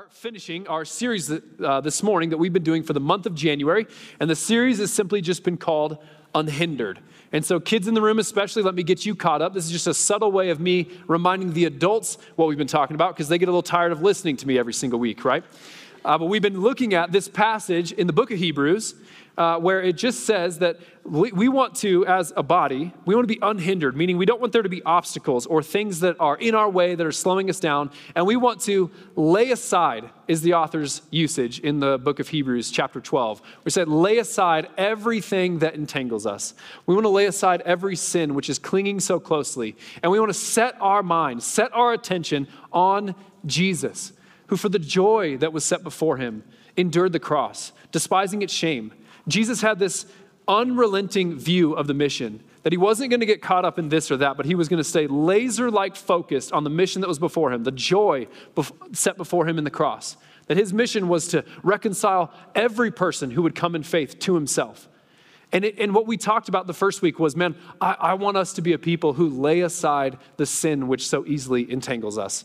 are finishing our series uh, this morning that we've been doing for the month of January, and the series has simply just been called Unhindered. And so, kids in the room, especially, let me get you caught up. This is just a subtle way of me reminding the adults what we've been talking about because they get a little tired of listening to me every single week, right? Uh, but we've been looking at this passage in the book of Hebrews uh, where it just says that we, we want to, as a body, we want to be unhindered, meaning we don't want there to be obstacles or things that are in our way that are slowing us down. And we want to lay aside, is the author's usage in the book of Hebrews, chapter 12. We said, lay aside everything that entangles us. We want to lay aside every sin which is clinging so closely. And we want to set our mind, set our attention on Jesus, who for the joy that was set before him endured the cross, despising its shame Jesus had this unrelenting view of the mission that he wasn't going to get caught up in this or that, but he was going to stay laser like focused on the mission that was before him, the joy set before him in the cross. That his mission was to reconcile every person who would come in faith to himself. And, it, and what we talked about the first week was man, I, I want us to be a people who lay aside the sin which so easily entangles us.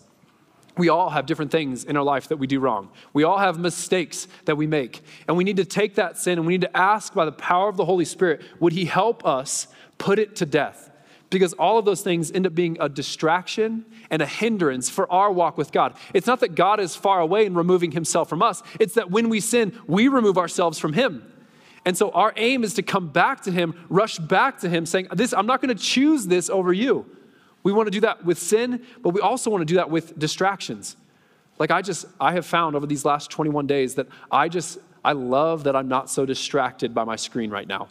We all have different things in our life that we do wrong. We all have mistakes that we make. And we need to take that sin and we need to ask by the power of the Holy Spirit, would He help us put it to death? Because all of those things end up being a distraction and a hindrance for our walk with God. It's not that God is far away and removing Himself from us, it's that when we sin, we remove ourselves from Him. And so our aim is to come back to Him, rush back to Him, saying, This, I'm not going to choose this over you. We want to do that with sin, but we also want to do that with distractions. Like I just, I have found over these last 21 days that I just, I love that I'm not so distracted by my screen right now.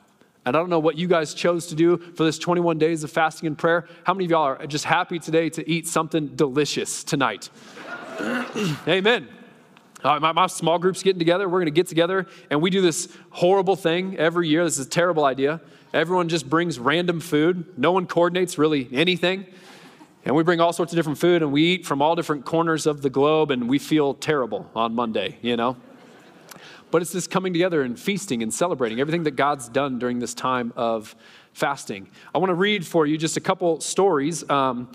And I don't know what you guys chose to do for this 21 days of fasting and prayer. How many of y'all are just happy today to eat something delicious tonight? Amen. My, my, small group's getting together. We're going to get together, and we do this horrible thing every year. This is a terrible idea. Everyone just brings random food. No one coordinates really anything. And we bring all sorts of different food and we eat from all different corners of the globe and we feel terrible on Monday, you know? But it's this coming together and feasting and celebrating everything that God's done during this time of fasting. I want to read for you just a couple stories um,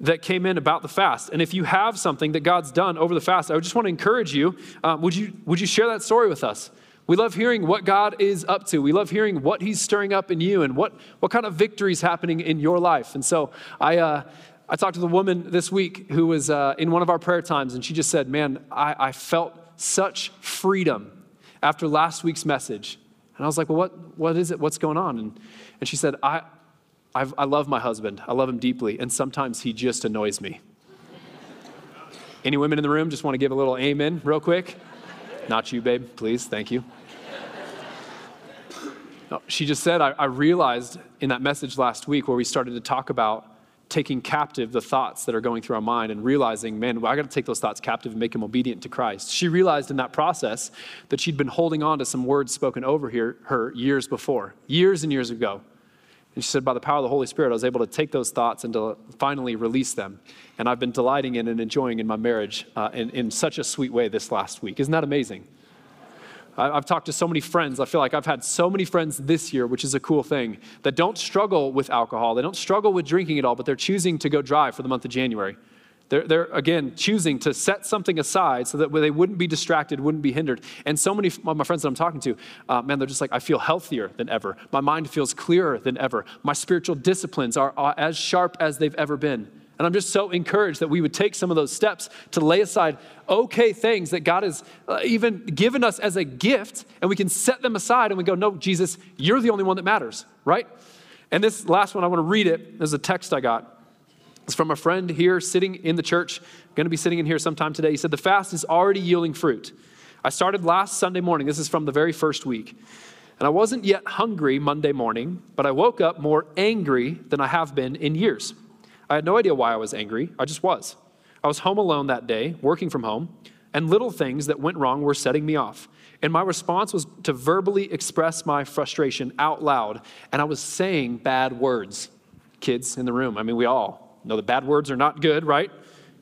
that came in about the fast. And if you have something that God's done over the fast, I just want to encourage you. Uh, would you would you share that story with us? We love hearing what God is up to. We love hearing what He's stirring up in you and what, what kind of victories happening in your life. And so I, uh, I talked to the woman this week who was uh, in one of our prayer times, and she just said, Man, I, I felt such freedom after last week's message. And I was like, Well, what, what is it? What's going on? And, and she said, I, I've, I love my husband. I love him deeply, and sometimes he just annoys me. Any women in the room just want to give a little amen real quick? Not you, babe, please. Thank you. No, she just said, I, I realized in that message last week where we started to talk about taking captive the thoughts that are going through our mind and realizing, man, well, I got to take those thoughts captive and make them obedient to Christ. She realized in that process that she'd been holding on to some words spoken over here, her years before, years and years ago. And she said, by the power of the Holy Spirit, I was able to take those thoughts and to finally release them. And I've been delighting in and enjoying in my marriage uh, in, in such a sweet way this last week. Isn't that amazing? I've talked to so many friends. I feel like I've had so many friends this year, which is a cool thing, that don't struggle with alcohol. They don't struggle with drinking at all, but they're choosing to go dry for the month of January. They're, they're, again choosing to set something aside so that they wouldn't be distracted, wouldn't be hindered. And so many of my friends that I'm talking to, uh, man, they're just like, I feel healthier than ever. My mind feels clearer than ever. My spiritual disciplines are, are as sharp as they've ever been. And I'm just so encouraged that we would take some of those steps to lay aside okay things that God has uh, even given us as a gift, and we can set them aside and we go, No, Jesus, you're the only one that matters, right? And this last one, I want to read it. There's a text I got. It's from a friend here sitting in the church, going to be sitting in here sometime today. He said, The fast is already yielding fruit. I started last Sunday morning. This is from the very first week. And I wasn't yet hungry Monday morning, but I woke up more angry than I have been in years. I had no idea why I was angry, I just was. I was home alone that day, working from home, and little things that went wrong were setting me off. And my response was to verbally express my frustration out loud, and I was saying bad words. Kids in the room, I mean, we all know that bad words are not good, right?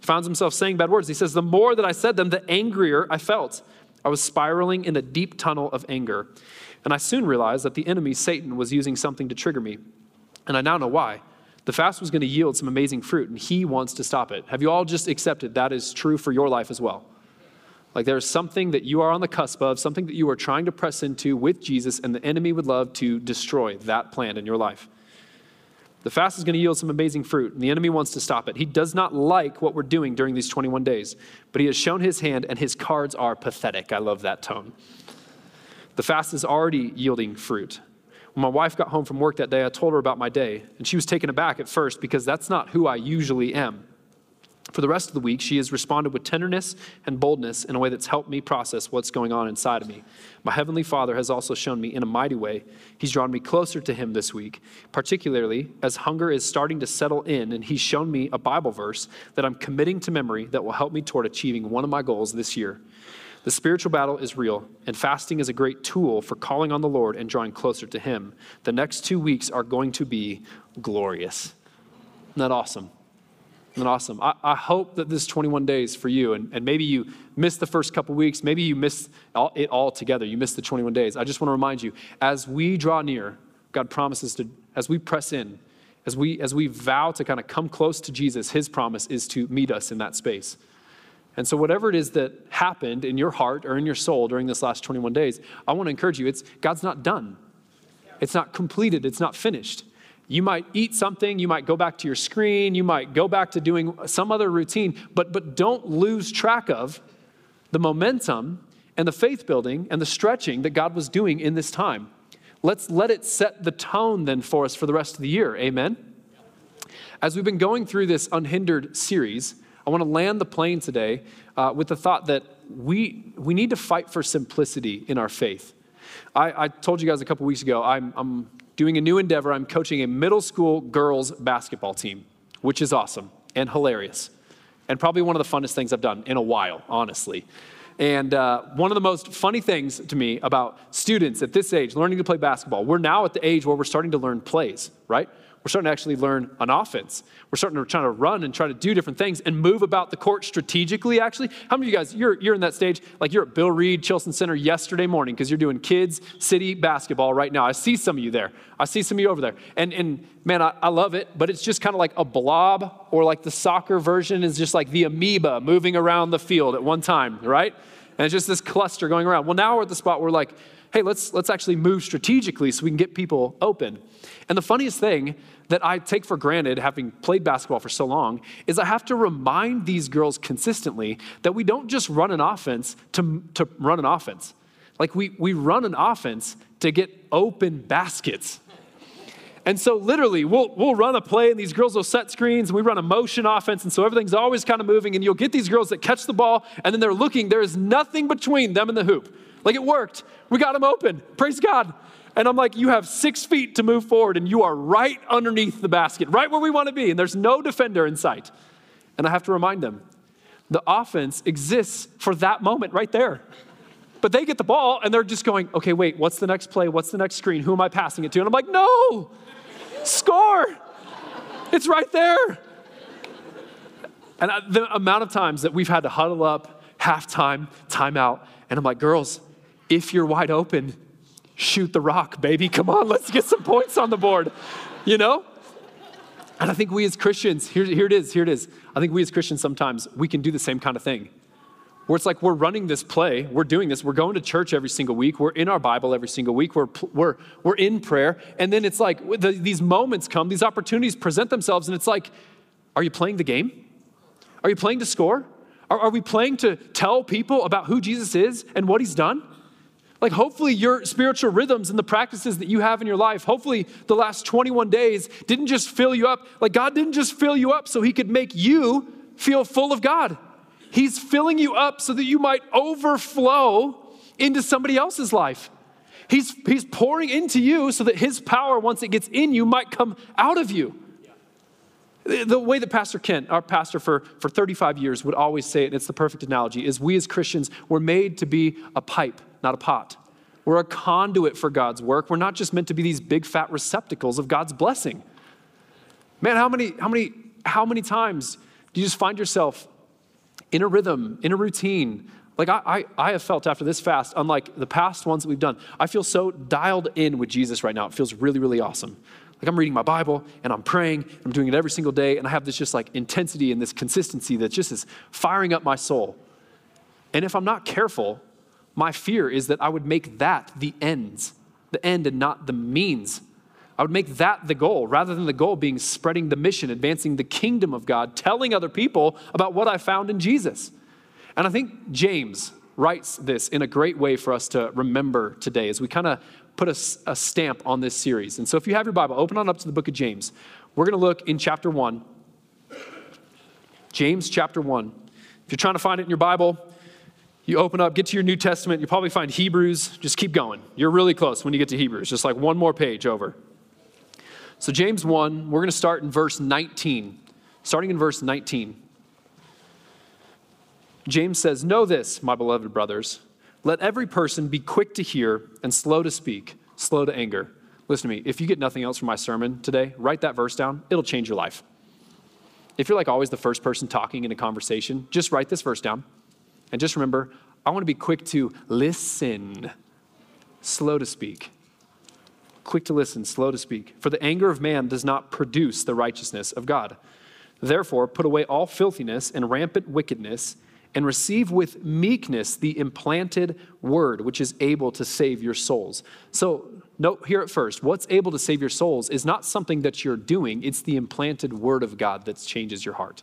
He finds himself saying bad words. He says, The more that I said them, the angrier I felt. I was spiraling in a deep tunnel of anger. And I soon realized that the enemy, Satan, was using something to trigger me. And I now know why. The fast was going to yield some amazing fruit, and he wants to stop it. Have you all just accepted that is true for your life as well? Like there's something that you are on the cusp of, something that you are trying to press into with Jesus, and the enemy would love to destroy that plan in your life. The fast is going to yield some amazing fruit, and the enemy wants to stop it. He does not like what we're doing during these 21 days, but he has shown his hand, and his cards are pathetic. I love that tone. The fast is already yielding fruit. When my wife got home from work that day, I told her about my day, and she was taken aback at first because that's not who I usually am. For the rest of the week, she has responded with tenderness and boldness in a way that's helped me process what's going on inside of me. My Heavenly Father has also shown me in a mighty way. He's drawn me closer to Him this week, particularly as hunger is starting to settle in, and He's shown me a Bible verse that I'm committing to memory that will help me toward achieving one of my goals this year. The spiritual battle is real, and fasting is a great tool for calling on the Lord and drawing closer to Him. The next two weeks are going to be glorious. Isn't that awesome? And awesome. I, I, hope that this 21 days for you, and, and maybe you missed the first couple weeks, maybe you missed all, it all together. You missed the 21 days. I just want to remind you, as we draw near, God promises to, as we press in, as we, as we vow to kind of come close to Jesus, his promise is to meet us in that space. And so, whatever it is that happened in your heart or in your soul during this last 21 days, I want to encourage you, it's, God's not done. It's not completed, it's not finished. You might eat something, you might go back to your screen, you might go back to doing some other routine, but, but don't lose track of the momentum and the faith building and the stretching that God was doing in this time. Let's let it set the tone then for us for the rest of the year. Amen? As we've been going through this unhindered series, I want to land the plane today uh, with the thought that we, we need to fight for simplicity in our faith. I, I told you guys a couple weeks ago, I'm, I'm doing a new endeavor. I'm coaching a middle school girls basketball team, which is awesome and hilarious. And probably one of the funnest things I've done in a while, honestly. And uh, one of the most funny things to me about students at this age learning to play basketball, we're now at the age where we're starting to learn plays, right? We're starting to actually learn an offense. We're starting to try to run and try to do different things and move about the court strategically, actually. How many of you guys, you're, you're in that stage, like you're at Bill Reed Chilson Center yesterday morning because you're doing kids city basketball right now. I see some of you there. I see some of you over there. And, and man, I, I love it, but it's just kind of like a blob or like the soccer version is just like the amoeba moving around the field at one time, right? And it's just this cluster going around. Well, now we're at the spot where like, hey, let's, let's actually move strategically so we can get people open. And the funniest thing that I take for granted, having played basketball for so long, is I have to remind these girls consistently that we don't just run an offense to, to run an offense. Like we, we run an offense to get open baskets. And so, literally, we'll, we'll run a play, and these girls will set screens, and we run a motion offense. And so, everything's always kind of moving. And you'll get these girls that catch the ball, and then they're looking. There is nothing between them and the hoop. Like it worked. We got them open. Praise God. And I'm like, you have six feet to move forward, and you are right underneath the basket, right where we want to be, and there's no defender in sight. And I have to remind them the offense exists for that moment right there. But they get the ball, and they're just going, okay, wait, what's the next play? What's the next screen? Who am I passing it to? And I'm like, no, score. It's right there. And the amount of times that we've had to huddle up, halftime, timeout, and I'm like, girls, if you're wide open, shoot the rock, baby. Come on, let's get some points on the board, you know? And I think we as Christians, here, here it is, here it is. I think we as Christians sometimes, we can do the same kind of thing. Where it's like we're running this play, we're doing this, we're going to church every single week, we're in our Bible every single week, we're, we're, we're in prayer, and then it's like the, these moments come, these opportunities present themselves, and it's like, are you playing the game? Are you playing to score? Are, are we playing to tell people about who Jesus is and what he's done? Like, hopefully, your spiritual rhythms and the practices that you have in your life, hopefully, the last 21 days didn't just fill you up. Like, God didn't just fill you up so He could make you feel full of God. He's filling you up so that you might overflow into somebody else's life. He's, he's pouring into you so that His power, once it gets in you, might come out of you. The way that Pastor Kent, our pastor for, for 35 years, would always say it, and it's the perfect analogy, is we as Christians were made to be a pipe not a pot. We're a conduit for God's work. We're not just meant to be these big fat receptacles of God's blessing. Man, how many, how many, how many times do you just find yourself in a rhythm, in a routine? Like I, I, I have felt after this fast, unlike the past ones that we've done, I feel so dialed in with Jesus right now. It feels really, really awesome. Like I'm reading my Bible and I'm praying, I'm doing it every single day, and I have this just like intensity and this consistency that just is firing up my soul. And if I'm not careful, my fear is that I would make that the ends, the end and not the means. I would make that the goal rather than the goal being spreading the mission, advancing the kingdom of God, telling other people about what I found in Jesus. And I think James writes this in a great way for us to remember today as we kind of put a, a, stamp on this series. And so if you have your Bible, open on up to the book of James. We're going to look in chapter 1. James chapter 1. If you're trying to find it in your Bible, you open up, get to your New Testament, you probably find Hebrews. Just keep going. You're really close when you get to Hebrews, just like one more page over. So, James 1, we're going to start in verse 19. Starting in verse 19. James says, Know this, my beloved brothers. Let every person be quick to hear and slow to speak, slow to anger. Listen to me. If you get nothing else from my sermon today, write that verse down. It'll change your life. If you're like always the first person talking in a conversation, just write this verse down. And just remember, I want to be quick to listen, slow to speak. Quick to listen, slow to speak. For the anger of man does not produce the righteousness of God. Therefore, put away all filthiness and rampant wickedness and receive with meekness the implanted word, which is able to save your souls. So, note here at first what's able to save your souls is not something that you're doing, it's the implanted word of God that changes your heart.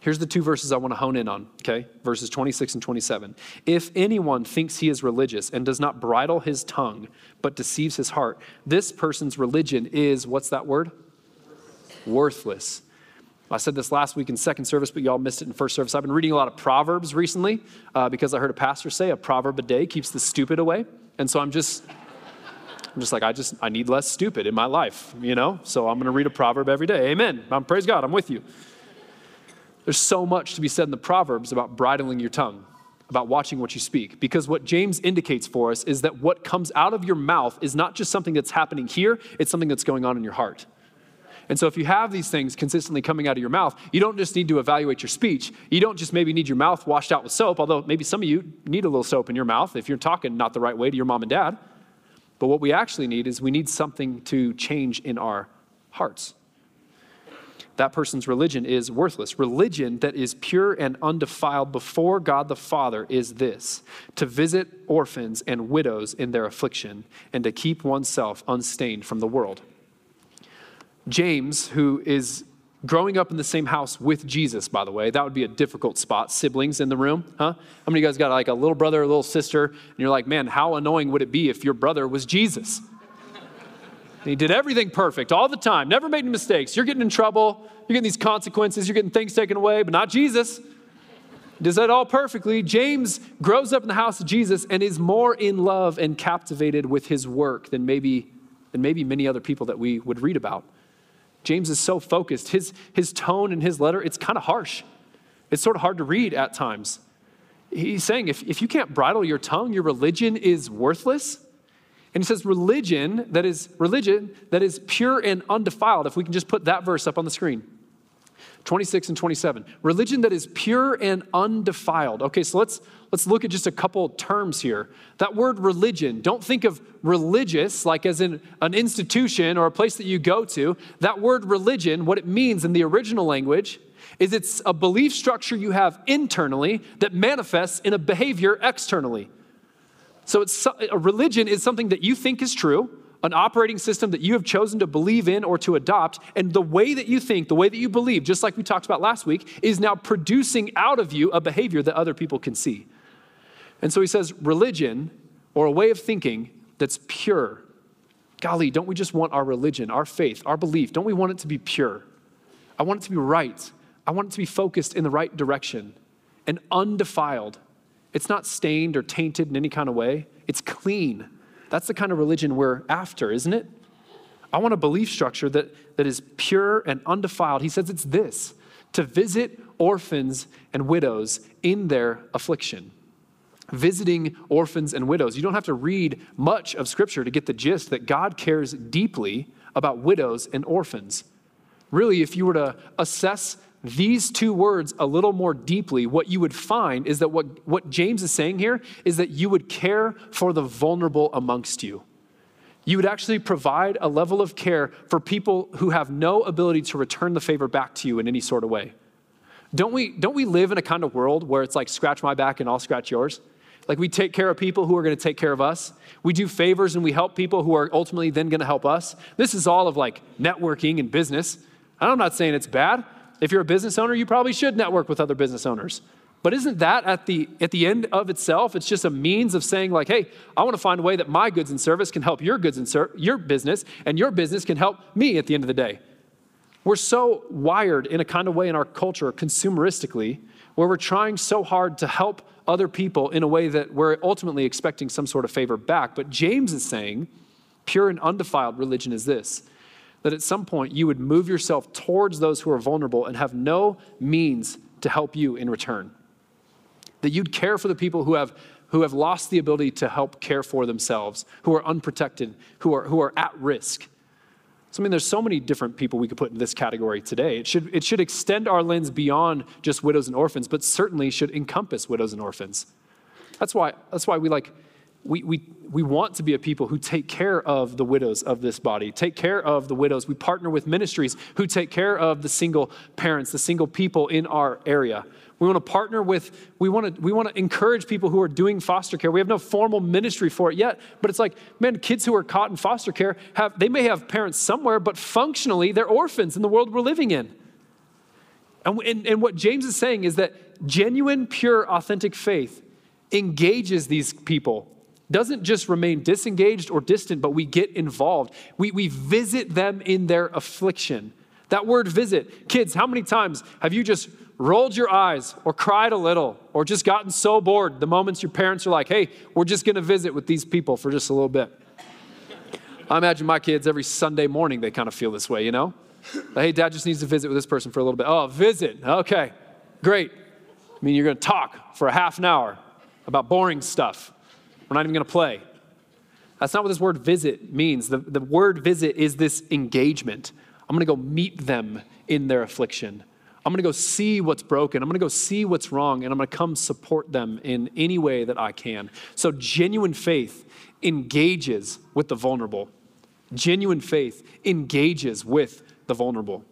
Here's the two verses I want to hone in on, okay? Verses 26 and 27. If anyone thinks he is religious and does not bridle his tongue, but deceives his heart, this person's religion is, what's that word? Worthless. I said this last week in second service, but y'all missed it in first service. I've been reading a lot of Proverbs recently uh, because I heard a pastor say a proverb a day keeps the stupid away. And so I'm just, I'm just like, I just, I need less stupid in my life, you know? So I'm going to read a proverb every day. Amen. I'm, praise God. I'm with you. There's so much to be said in the Proverbs about bridling your tongue, about watching what you speak. Because what James indicates for us is that what comes out of your mouth is not just something that's happening here, it's something that's going on in your heart. And so, if you have these things consistently coming out of your mouth, you don't just need to evaluate your speech. You don't just maybe need your mouth washed out with soap, although maybe some of you need a little soap in your mouth if you're talking not the right way to your mom and dad. But what we actually need is we need something to change in our hearts. That person's religion is worthless. Religion that is pure and undefiled before God the Father is this to visit orphans and widows in their affliction and to keep oneself unstained from the world. James, who is growing up in the same house with Jesus, by the way, that would be a difficult spot. Siblings in the room, huh? How many of you guys got like a little brother a little sister? And you're like, man, how annoying would it be if your brother was Jesus? He did everything perfect all the time, never made any mistakes. You're getting in trouble, you're getting these consequences, you're getting things taken away, but not Jesus. Does that all perfectly. James grows up in the house of Jesus and is more in love and captivated with his work than maybe, than maybe many other people that we would read about. James is so focused. His, his tone in his letter, it's kind of harsh. It's sort of hard to read at times. He's saying if, if you can't bridle your tongue, your religion is worthless. And he says religion that is religion that is pure and undefiled. If we can just put that verse up on the screen. 26 and 27. Religion that is pure and undefiled. Okay, so let's let's look at just a couple terms here. That word religion, don't think of religious like as in an institution or a place that you go to. That word religion, what it means in the original language is it's a belief structure you have internally that manifests in a behavior externally. So it's a religion is something that you think is true an operating system that you have chosen to believe in or to adopt. And the way that you think, the way that you believe, just like we talked about last week, is now producing out of you a behavior that other people can see. And so he says, religion or a way of thinking that's pure. Golly, don't we just want our religion, our faith, our belief, don't we want it to be pure? I want it to be right. I want it to be focused in the right direction and undefiled. It's not stained or tainted in any kind of way, it's clean. That's the kind of religion we're after, isn't it? I want a belief structure that, that is pure and undefiled. He says it's this to visit orphans and widows in their affliction. visiting orphans and widows. You don't have to read much of Scripture to get the gist that God cares deeply about widows and orphans. Really, if you were to assess these two words a little more deeply, what you would find is that what, what James is saying here is that you would care for the vulnerable amongst you. You would actually provide a level of care for people who have no ability to return the favor back to you in any sort of way. Don't we, don't we live in a kind of world where it's like scratch my back and I'll scratch yours? Like we take care of people who are going to take care of us. We do favors and we help people who are ultimately then going to help us. This is all of like networking and business. I'm not saying it's bad. If you're a business owner, you probably should network with other business owners. But isn't that at the, at the end of itself? It's just a means of saying, like, hey, I want to find a way that my goods and service can help your goods and ser- your business, and your business can help me at the end of the day. We're so wired in a kind of way in our culture, consumeristically, where we're trying so hard to help other people in a way that we're ultimately expecting some sort of favor back. But James is saying, pure and undefiled religion is this that at some point you would move yourself towards those who are vulnerable and have no means to help you in return. That you'd care for the people who have, who have lost the ability to help care for themselves, who are unprotected, who are, who are at risk. So, I mean, there's so many different people we could put in this category today. It should, it should extend our lens beyond just widows and orphans, but certainly should encompass widows and orphans. That's why, that's why we like we, we, we want to be a people who take care of the widows of this body, take care of the widows. We partner with ministries who take care of the single parents, the single people in our area. We want to partner with, we want to, we want to encourage people who are doing foster care. We have no formal ministry for it yet, but it's like, man, kids who are caught in foster care have, they may have parents somewhere, but functionally they're orphans in the world we're living in. And, and, and what James is saying is that genuine, pure, authentic faith engages these people doesn't just remain disengaged or distant, but we get involved. We, we visit them in their affliction. That word visit, kids, how many times have you just rolled your eyes or cried a little or just gotten so bored the moments your parents are like, hey, we're just going to visit with these people for just a little bit? I imagine my kids every Sunday morning, they kind of feel this way, you know? Like, hey, dad just needs to visit with this person for a little bit. Oh, visit. Okay, great. I mean, you're going to talk for a half an hour about boring stuff. We're not even going to play. That's not what this word visit means. The, the word visit is this engagement. I'm going to go meet them in their affliction. I'm going to go see what's broken. I'm going to go see what's wrong, and I'm going to come support them in any way that I can. So, genuine faith engages with the vulnerable. Genuine faith engages with the vulnerable.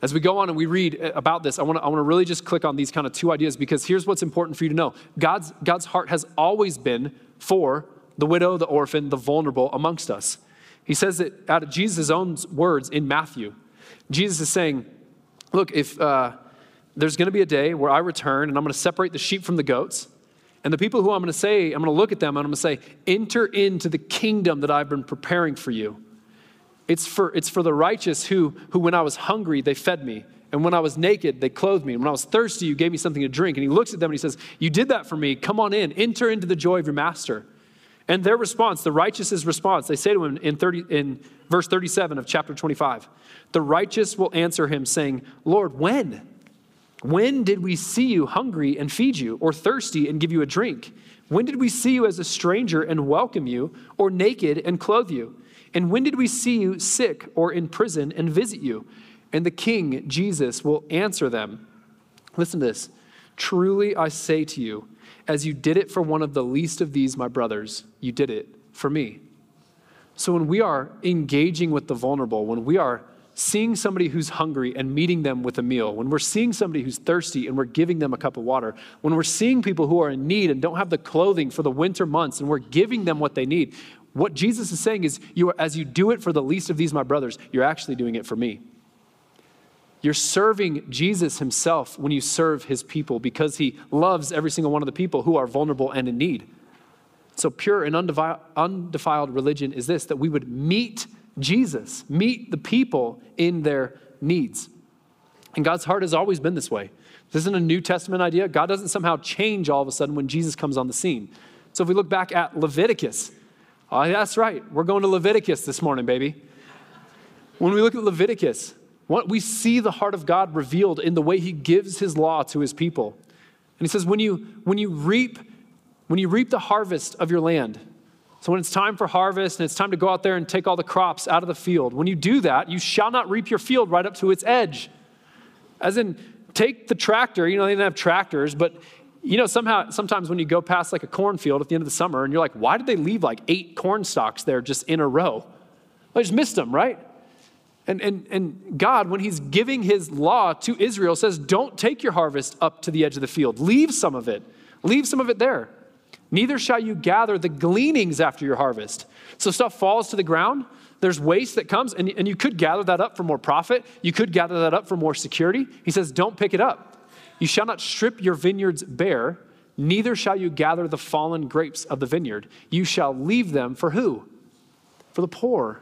As we go on and we read about this, I want to I want to really just click on these kind of two ideas because here's what's important for you to know God's, God's heart has always been for the widow, the orphan, the vulnerable amongst us. He says it out of Jesus' own words in Matthew. Jesus is saying, Look, if uh, there's going to be a day where I return and I'm going to separate the sheep from the goats, and the people who I'm going to say, I'm going to look at them and I'm going to say, Enter into the kingdom that I've been preparing for you. It's for, it's for the righteous who, who, when I was hungry, they fed me. And when I was naked, they clothed me. And when I was thirsty, you gave me something to drink. And he looks at them and he says, You did that for me. Come on in. Enter into the joy of your master. And their response, the righteous' response, they say to him in, 30, in verse 37 of chapter 25, the righteous will answer him, saying, Lord, when? When did we see you hungry and feed you, or thirsty and give you a drink? When did we see you as a stranger and welcome you, or naked and clothe you? And when did we see you sick or in prison and visit you? And the king, Jesus, will answer them. Listen to this. Truly I say to you, as you did it for one of the least of these, my brothers, you did it for me. So when we are engaging with the vulnerable, when we are seeing somebody who's hungry and meeting them with a meal, when we're seeing somebody who's thirsty and we're giving them a cup of water, when we're seeing people who are in need and don't have the clothing for the winter months and we're giving them what they need, what Jesus is saying is, you are, as you do it for the least of these, my brothers, you're actually doing it for me. You're serving Jesus himself when you serve his people because he loves every single one of the people who are vulnerable and in need. So, pure and undefiled, undefiled religion is this that we would meet Jesus, meet the people in their needs. And God's heart has always been this way. This isn't a New Testament idea. God doesn't somehow change all of a sudden when Jesus comes on the scene. So, if we look back at Leviticus, Oh, that's right. We're going to Leviticus this morning, baby. When we look at Leviticus, what we see the heart of God revealed in the way he gives his law to his people. And he says, when you, when you reap when you reap the harvest of your land, so when it's time for harvest and it's time to go out there and take all the crops out of the field, when you do that, you shall not reap your field right up to its edge. As in, take the tractor, you know, they didn't have tractors, but you know, somehow, sometimes when you go past like a cornfield at the end of the summer and you're like, why did they leave like eight corn stalks there just in a row? I just missed them, right? And, and, and God, when He's giving His law to Israel, says, don't take your harvest up to the edge of the field. Leave some of it. Leave some of it there. Neither shall you gather the gleanings after your harvest. So stuff falls to the ground. There's waste that comes, and, and you could gather that up for more profit. You could gather that up for more security. He says, don't pick it up. You shall not strip your vineyards bare, neither shall you gather the fallen grapes of the vineyard. You shall leave them for who? For the poor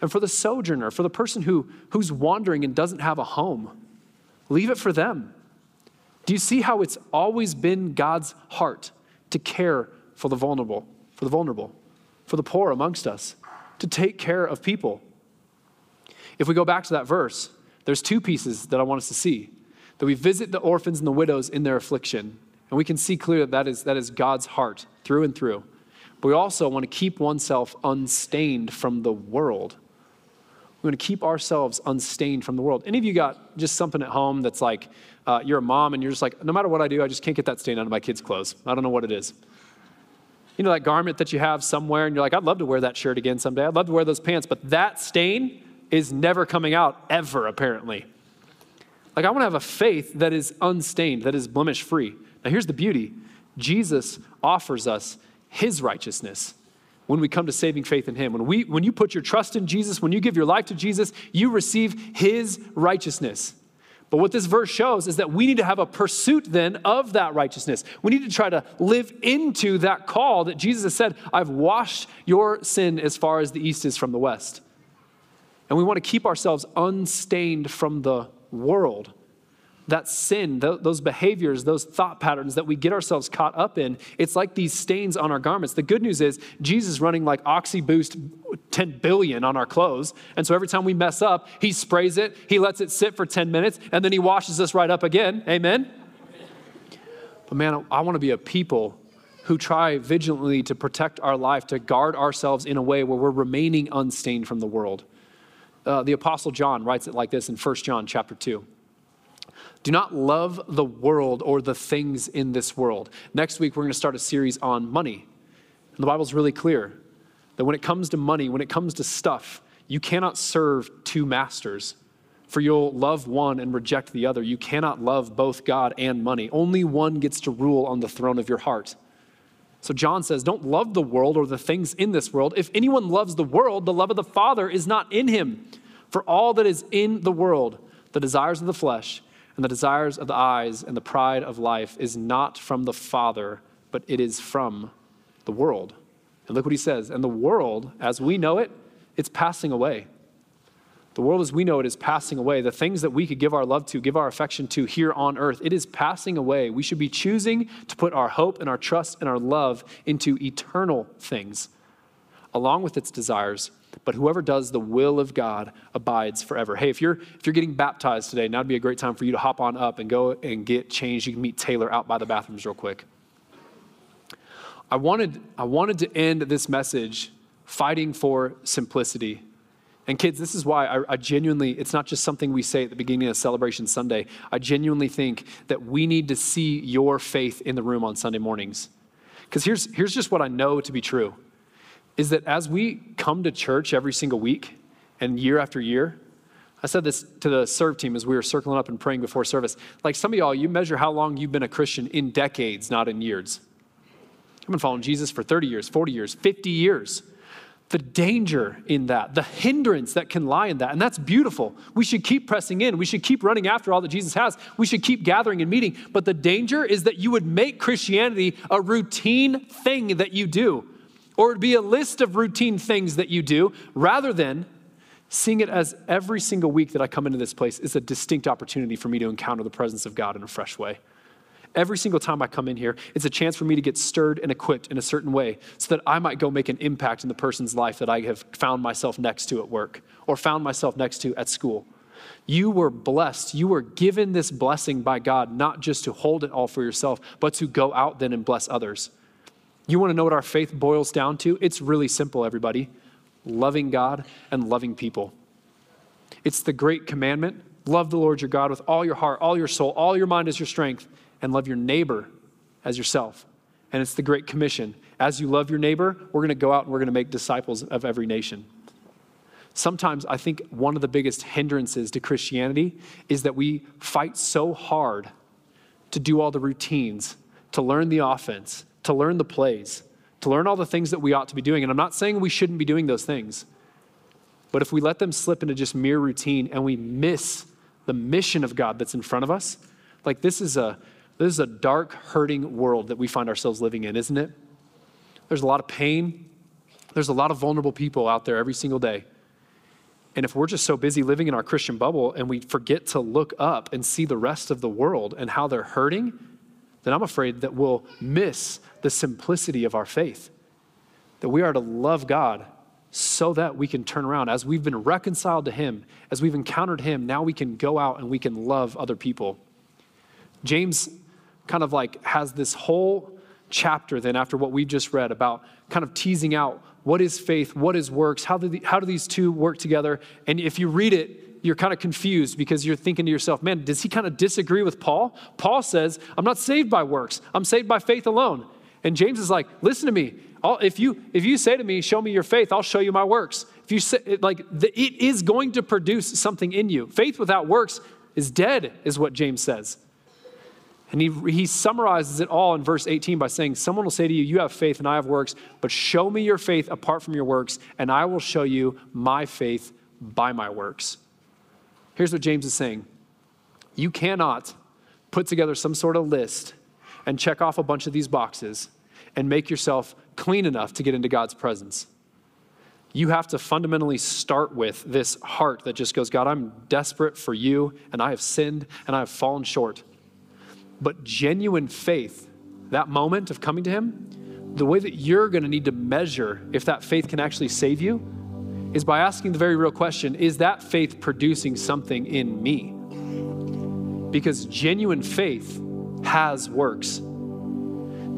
and for the sojourner, for the person who, who's wandering and doesn't have a home. Leave it for them. Do you see how it's always been God's heart to care for the vulnerable, for the vulnerable, for the poor amongst us, to take care of people? If we go back to that verse, there's two pieces that I want us to see. That we visit the orphans and the widows in their affliction, and we can see clearly that, that is, that is God's heart through and through. But we also want to keep oneself unstained from the world we want to keep ourselves unstained from the world. Any of you got just something at home that's like uh, you're a mom and you're just like, no matter what I do, I just can't get that stain out of my kids' clothes. I don't know what it is. You know that garment that you have somewhere and you're like, I'd love to wear that shirt again someday. I'd love to wear those pants, but that stain is never coming out ever, apparently. Like, I want to have a faith that is unstained, that is blemish free. Now, here's the beauty Jesus offers us his righteousness when we come to saving faith in Him. When, we, when you put your trust in Jesus, when you give your life to Jesus, you receive His righteousness. But what this verse shows is that we need to have a pursuit then of that righteousness. We need to try to live into that call that Jesus has said, I've washed your sin as far as the east is from the west. And we want to keep ourselves unstained from the world that sin, those behaviors, those thought patterns that we get ourselves caught up in, it's like these stains on our garments. The good news is Jesus running like Oxy Boost 10 billion on our clothes. And so every time we mess up, he sprays it, he lets it sit for 10 minutes, and then he washes us right up again. Amen? But man, I want to be a people who try vigilantly to protect our life, to guard ourselves in a way where we're remaining unstained from the world. Uh, the Apostle John writes it like this in 1 John chapter 2. Do not love the world or the things in this world. Next week, we're going to start a series on money. And the Bible's really clear that when it comes to money, when it comes to stuff, you cannot serve two masters, for you'll love one and reject the other. You cannot love both God and money. Only one gets to rule on the throne of your heart. So John says, Don't love the world or the things in this world. If anyone loves the world, the love of the Father is not in him. For all that is in the world, the desires of the flesh, and the desires of the eyes and the pride of life is not from the Father, but it is from the world. And look what he says. And the world, as we know it, it's passing away. The world as we know it is passing away. The things that we could give our love to, give our affection to here on earth, it is passing away. We should be choosing to put our hope and our trust and our love into eternal things, along with its desires but whoever does the will of God abides forever. Hey, if you're if you're getting baptized today, now would be a great time for you to hop on up and go and get changed. You can meet Taylor out by the bathrooms real quick. I wanted I wanted to end this message fighting for simplicity. And kids, this is why I, I, genuinely, it's not just something we say at the beginning of Celebration Sunday. I genuinely think that we need to see your faith in the room on Sunday mornings. Because here's, here's just what I know to be true is that as we come to church every single week and year after year, I said this to the serve team as we were circling up and praying before service. Like some of y'all, you measure how long you've been a Christian in decades, not in years. I've been following Jesus for 30 years, 40 years, 50 years. The danger in that, the hindrance that can lie in that, and that's beautiful. We should keep pressing in. We should keep running after all that Jesus has. We should keep gathering and meeting. But the danger is that you would make Christianity a routine thing that you do or it would be a list of routine things that you do rather than seeing it as every single week that I come into this place is a distinct opportunity for me to encounter the presence of God in a fresh way. Every single time I come in here, it's a chance for me to get stirred and equipped in a certain way so that I might go make an impact in the person's life that I have found myself next to at work or found myself next to at school. You were blessed. You were given this blessing by God, not just to hold it all for yourself, but to go out then and bless others. You want to know what our faith boils down to? It's really simple, everybody loving God and loving people. It's the great commandment love the Lord your God with all your heart, all your soul, all your mind as your strength, and love your neighbor as yourself. And it's the great commission. As you love your neighbor, we're going to go out and we're going to make disciples of every nation. Sometimes I think one of the biggest hindrances to Christianity is that we fight so hard to do all the routines, to learn the offense, to learn the plays, to learn all the things that we ought to be doing. And I'm not saying we shouldn't be doing those things. But if we let them slip into just mere routine and we miss the mission of God that's in front of us, like this is a this is a dark, hurting world that we find ourselves living in, isn't it? There's a lot of pain. There's a lot of vulnerable people out there every single day. And if we're just so busy living in our Christian bubble and we forget to look up and see the rest of the world and how they're hurting, then I'm afraid that we'll miss the simplicity of our faith. That we are to love God so that we can turn around. As we've been reconciled to Him, as we've encountered Him, now we can go out and we can love other people. James kind of like has this whole chapter then after what we've just read about kind of teasing out what is faith, what is works, how do, the, how do these two work together? And if you read it, you're kind of confused because you're thinking to yourself, man, does he kind of disagree with Paul? Paul says, I'm not saved by works, I'm saved by faith alone. And James is like, listen to me. I'll, if you if you say to me, show me your faith, I'll show you my works. If you say like the, it is going to produce something in you. Faith without works is dead, is what James says. And he, he summarizes it all in verse 18 by saying, Someone will say to you, You have faith and I have works, but show me your faith apart from your works, and I will show you my faith by my works. Here's what James is saying You cannot put together some sort of list and check off a bunch of these boxes and make yourself clean enough to get into God's presence. You have to fundamentally start with this heart that just goes, God, I'm desperate for you, and I have sinned, and I have fallen short. But genuine faith, that moment of coming to Him, the way that you're going to need to measure if that faith can actually save you is by asking the very real question is that faith producing something in me? Because genuine faith has works.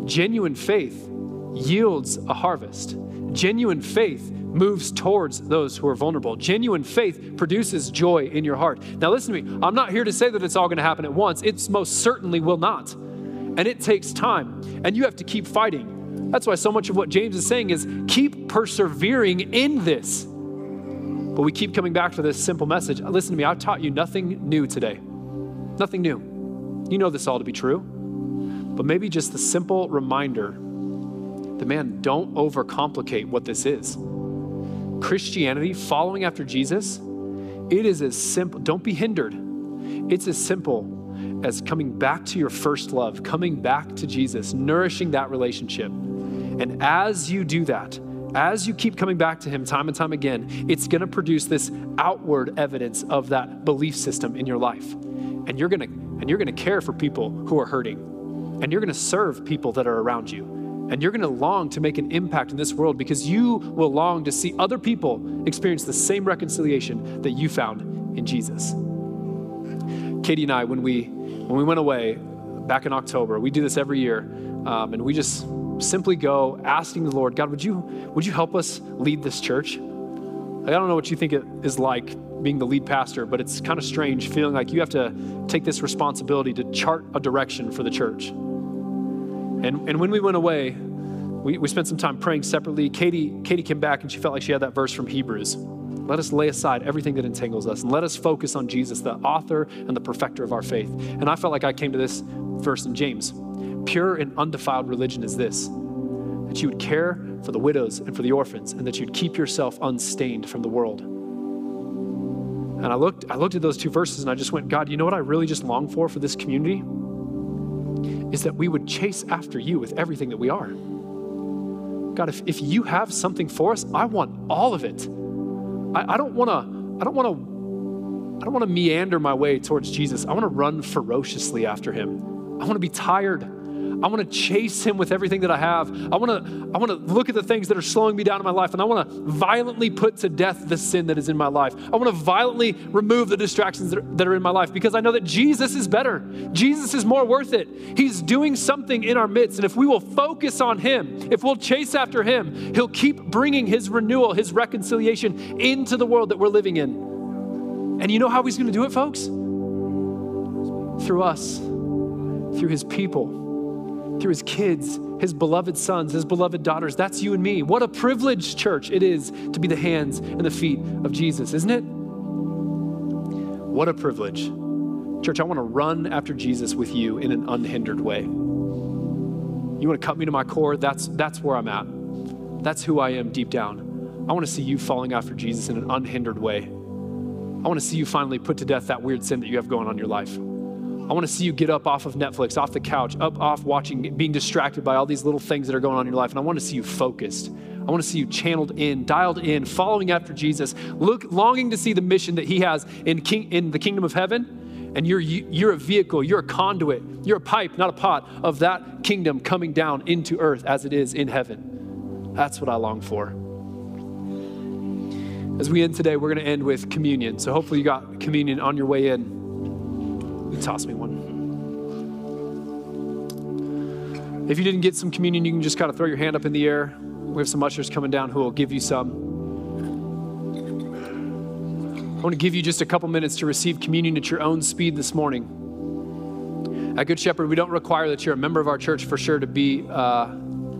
Genuine faith yields a harvest. Genuine faith moves towards those who are vulnerable. Genuine faith produces joy in your heart. Now, listen to me. I'm not here to say that it's all going to happen at once. It most certainly will not. And it takes time. And you have to keep fighting. That's why so much of what James is saying is keep persevering in this. But we keep coming back to this simple message. Listen to me. I've taught you nothing new today. Nothing new. You know this all to be true. But maybe just the simple reminder that, man, don't overcomplicate what this is. Christianity, following after Jesus, it is as simple, don't be hindered. It's as simple as coming back to your first love, coming back to Jesus, nourishing that relationship. And as you do that, as you keep coming back to Him time and time again, it's going to produce this outward evidence of that belief system in your life. And you're going to and you're going to care for people who are hurting. And you're going to serve people that are around you. And you're going to long to make an impact in this world because you will long to see other people experience the same reconciliation that you found in Jesus. Katie and I, when we when we went away back in October, we do this every year, um, and we just simply go asking the Lord, God, would you would you help us lead this church? I don't know what you think it is like being the lead pastor, but it's kind of strange feeling like you have to take this responsibility to chart a direction for the church. And, and when we went away, we, we spent some time praying separately. Katie, Katie came back and she felt like she had that verse from Hebrews. Let us lay aside everything that entangles us and let us focus on Jesus, the author and the perfecter of our faith. And I felt like I came to this verse in James. Pure and undefiled religion is this that you would care for the widows and for the orphans, and that you'd keep yourself unstained from the world. And I looked, I looked at those two verses and I just went, God, you know what I really just long for for this community? Is that we would chase after you with everything that we are. God, if, if you have something for us, I want all of it. I, I don't want to, I don't want to, I don't want to meander my way towards Jesus. I want to run ferociously after him. I want to be tired. I want to chase him with everything that I have. I want to I want to look at the things that are slowing me down in my life and I want to violently put to death the sin that is in my life. I want to violently remove the distractions that are in my life because I know that Jesus is better. Jesus is more worth it. He's doing something in our midst and if we will focus on him, if we'll chase after him, he'll keep bringing his renewal, his reconciliation into the world that we're living in. And you know how he's going to do it, folks? Through us, through his people through his kids, his beloved sons, his beloved daughters. That's you and me. What a privilege, church, it is to be the hands and the feet of Jesus, isn't it? What a privilege. Church, I want to run after Jesus with you in an unhindered way. You want to cut me to my core? That's, that's where I'm at. That's who I am deep down. I want to see you falling after Jesus in an unhindered way. I want to see you finally put to death that weird sin that you have going on in your life. I want to see you get up off of Netflix, off the couch, up off watching, being distracted by all these little things that are going on in your life. And I want to see you focused. I want to see you channeled in, dialed in, following after Jesus, look, longing to see the mission that He has in, king, in the kingdom of heaven. And you're, you're a vehicle, you're a conduit, you're a pipe, not a pot, of that kingdom coming down into earth as it is in heaven. That's what I long for. As we end today, we're going to end with communion. So hopefully you got communion on your way in. Toss me one. If you didn't get some communion, you can just kind of throw your hand up in the air. We have some ushers coming down who will give you some. I want to give you just a couple minutes to receive communion at your own speed this morning. At Good Shepherd, we don't require that you're a member of our church for sure to be uh,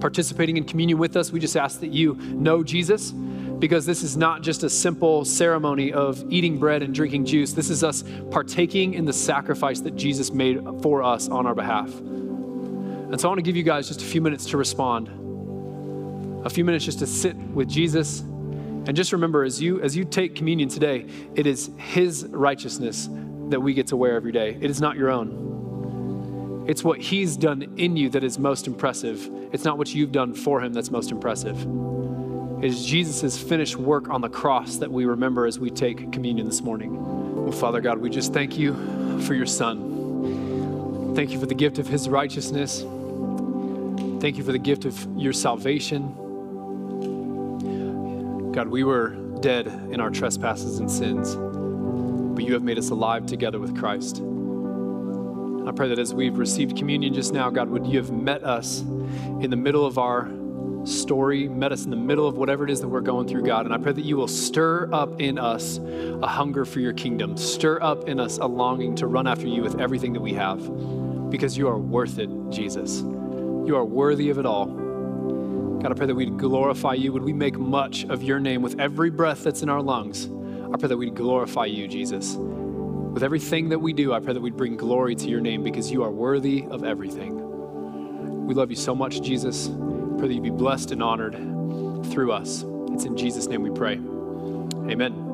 participating in communion with us. We just ask that you know Jesus because this is not just a simple ceremony of eating bread and drinking juice. This is us partaking in the sacrifice that Jesus made for us on our behalf. And so I want to give you guys just a few minutes to respond, a few minutes just to sit with Jesus. And just remember, as you as you take communion today, it is His righteousness that we get to wear every day. It is not your own. It's what He's done in you that is most impressive. It's not what you've done for Him that's most impressive. It is Jesus' finished work on the cross that we remember as we take communion this morning. Well, Father God, we just thank you for your Son. Thank you for the gift of his righteousness. Thank you for the gift of your salvation. God, we were dead in our trespasses and sins, but you have made us alive together with Christ. I pray that as we've received communion just now, God, would you have met us in the middle of our story, met us in the middle of whatever it is that we're going through, God. And I pray that you will stir up in us a hunger for your kingdom, stir up in us a longing to run after you with everything that we have, because you are worth it, Jesus. You are worthy of it all. God, I pray that we'd glorify you. Would we make much of your name with every breath that's in our lungs? I pray that we'd glorify you, Jesus. With everything that we do, I pray that we'd bring glory to your name because you are worthy of everything. We love you so much, Jesus. Pray that you be blessed and honored through us. It's in Jesus' name we pray. Amen.